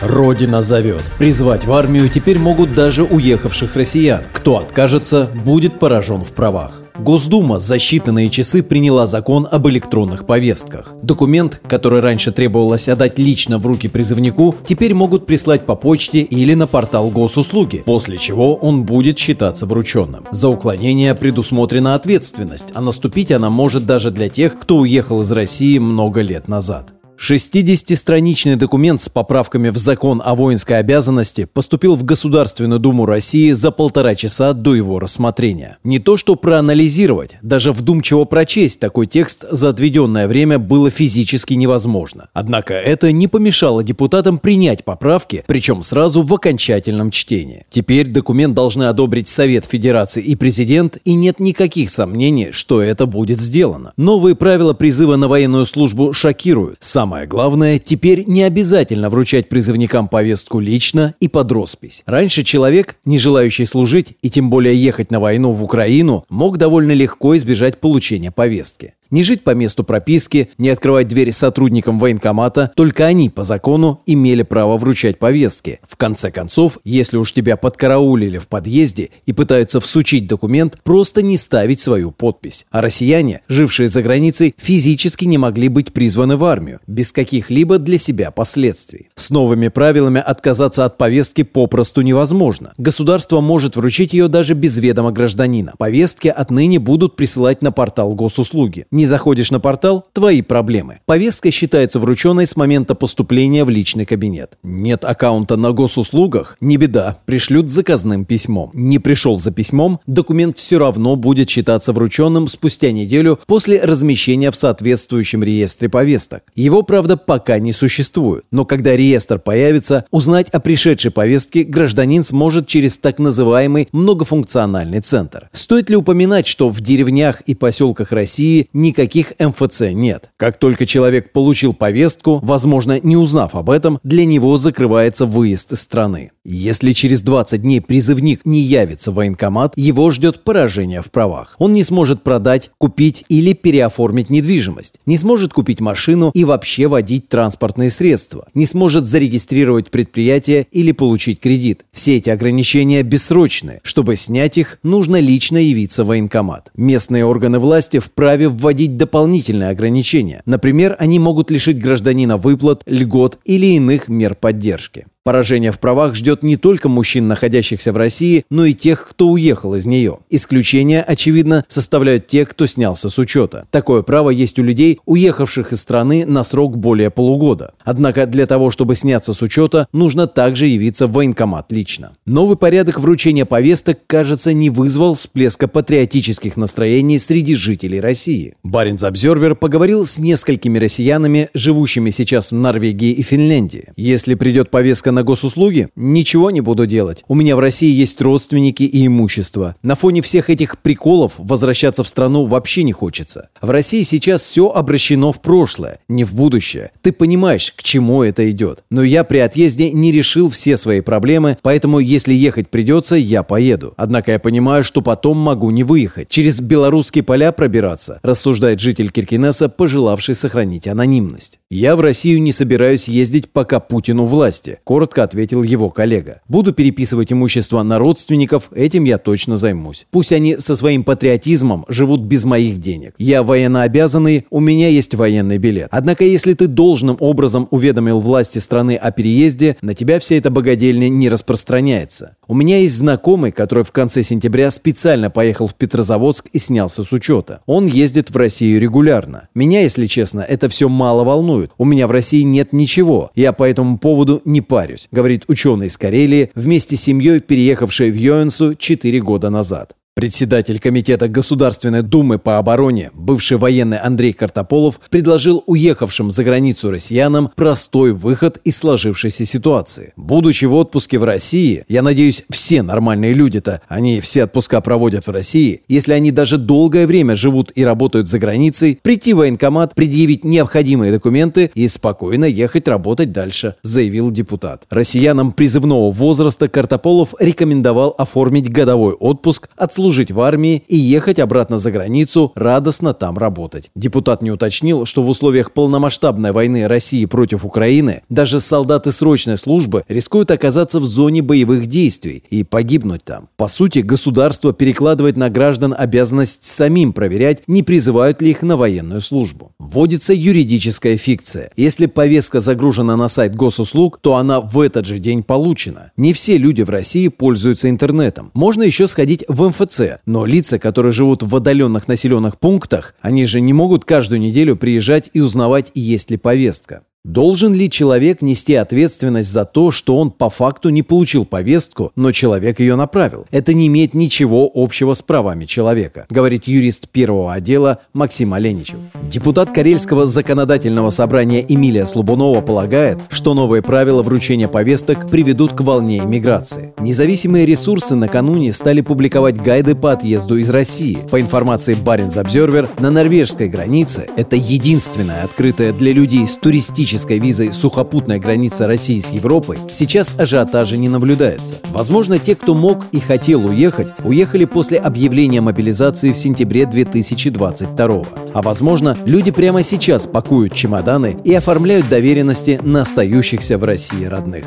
Родина зовет. Призвать в армию теперь могут даже уехавших россиян. Кто откажется, будет поражен в правах. Госдума за считанные часы приняла закон об электронных повестках. Документ, который раньше требовалось отдать лично в руки призывнику, теперь могут прислать по почте или на портал госуслуги, после чего он будет считаться врученным. За уклонение предусмотрена ответственность, а наступить она может даже для тех, кто уехал из России много лет назад. 60-страничный документ с поправками в закон о воинской обязанности поступил в Государственную Думу России за полтора часа до его рассмотрения. Не то что проанализировать, даже вдумчиво прочесть такой текст за отведенное время было физически невозможно. Однако это не помешало депутатам принять поправки, причем сразу в окончательном чтении. Теперь документ должны одобрить Совет Федерации и президент, и нет никаких сомнений, что это будет сделано. Новые правила призыва на военную службу шокируют. Сам Самое главное, теперь не обязательно вручать призывникам повестку лично и под роспись. Раньше человек, не желающий служить и тем более ехать на войну в Украину, мог довольно легко избежать получения повестки. Не жить по месту прописки, не открывать двери сотрудникам военкомата, только они по закону имели право вручать повестки. В конце концов, если уж тебя подкараулили в подъезде и пытаются всучить документ, просто не ставить свою подпись. А россияне, жившие за границей, физически не могли быть призваны в армию, без каких-либо для себя последствий. С новыми правилами отказаться от повестки попросту невозможно. Государство может вручить ее даже без ведома гражданина. Повестки отныне будут присылать на портал госуслуги. Не заходишь на портал – твои проблемы. Повестка считается врученной с момента поступления в личный кабинет. Нет аккаунта на госуслугах – не беда, пришлют заказным письмом. Не пришел за письмом – документ все равно будет считаться врученным спустя неделю после размещения в соответствующем реестре повесток. Его, правда, пока не существует. Но когда реестр появится, узнать о пришедшей повестке гражданин сможет через так называемый многофункциональный центр. Стоит ли упоминать, что в деревнях и поселках России не никаких МФЦ нет. Как только человек получил повестку, возможно, не узнав об этом, для него закрывается выезд из страны. Если через 20 дней призывник не явится в военкомат, его ждет поражение в правах. Он не сможет продать, купить или переоформить недвижимость, не сможет купить машину и вообще водить транспортные средства, не сможет зарегистрировать предприятие или получить кредит. Все эти ограничения бессрочные. Чтобы снять их, нужно лично явиться в военкомат. Местные органы власти вправе вводить дополнительные ограничения. Например, они могут лишить гражданина выплат, льгот или иных мер поддержки. Поражение в правах ждет не только мужчин, находящихся в России, но и тех, кто уехал из нее. Исключение, очевидно, составляют те, кто снялся с учета. Такое право есть у людей, уехавших из страны на срок более полугода. Однако для того, чтобы сняться с учета, нужно также явиться в военкомат лично. Новый порядок вручения повесток, кажется, не вызвал всплеска патриотических настроений среди жителей России. Баринс Обзервер поговорил с несколькими россиянами, живущими сейчас в Норвегии и Финляндии. Если придет повестка на госуслуги? Ничего не буду делать. У меня в России есть родственники и имущество. На фоне всех этих приколов возвращаться в страну вообще не хочется. В России сейчас все обращено в прошлое, не в будущее. Ты понимаешь, к чему это идет. Но я при отъезде не решил все свои проблемы, поэтому если ехать придется, я поеду. Однако я понимаю, что потом могу не выехать. Через белорусские поля пробираться, рассуждает житель Киркинесса, пожелавший сохранить анонимность. Я в Россию не собираюсь ездить, пока Путину власти. Коротко ответил его коллега. «Буду переписывать имущество на родственников, этим я точно займусь. Пусть они со своим патриотизмом живут без моих денег. Я военнообязанный, у меня есть военный билет. Однако, если ты должным образом уведомил власти страны о переезде, на тебя вся эта богадельня не распространяется. У меня есть знакомый, который в конце сентября специально поехал в Петрозаводск и снялся с учета. Он ездит в Россию регулярно. Меня, если честно, это все мало волнует. У меня в России нет ничего. Я по этому поводу не парюсь говорит ученый из Карелии, вместе с семьей переехавший в Йоэнсу 4 года назад. Председатель Комитета Государственной Думы по обороне, бывший военный Андрей Картополов, предложил уехавшим за границу россиянам простой выход из сложившейся ситуации. Будучи в отпуске в России, я надеюсь, все нормальные люди-то, они все отпуска проводят в России, если они даже долгое время живут и работают за границей, прийти в военкомат, предъявить необходимые документы и спокойно ехать работать дальше, заявил депутат. Россиянам призывного возраста Картополов рекомендовал оформить годовой отпуск от службы служить в армии и ехать обратно за границу, радостно там работать. Депутат не уточнил, что в условиях полномасштабной войны России против Украины даже солдаты срочной службы рискуют оказаться в зоне боевых действий и погибнуть там. По сути, государство перекладывает на граждан обязанность самим проверять, не призывают ли их на военную службу. Вводится юридическая фикция. Если повестка загружена на сайт госуслуг, то она в этот же день получена. Не все люди в России пользуются интернетом. Можно еще сходить в МФЦ, но лица, которые живут в отдаленных населенных пунктах, они же не могут каждую неделю приезжать и узнавать, есть ли повестка. Должен ли человек нести ответственность за то, что он по факту не получил повестку, но человек ее направил? Это не имеет ничего общего с правами человека, говорит юрист первого отдела Максим Оленичев. Депутат Карельского законодательного собрания Эмилия Слобунова полагает, что новые правила вручения повесток приведут к волне иммиграции. Независимые ресурсы накануне стали публиковать гайды по отъезду из России. По информации Баренц Обзервер, на норвежской границе это единственная открытая для людей с туристической туристической визой сухопутная граница России с Европой, сейчас ажиотажа не наблюдается. Возможно, те, кто мог и хотел уехать, уехали после объявления мобилизации в сентябре 2022 А возможно, люди прямо сейчас пакуют чемоданы и оформляют доверенности на остающихся в России родных.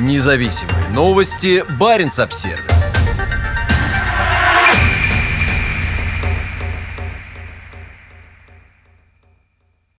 Независимые новости. Барин обсервис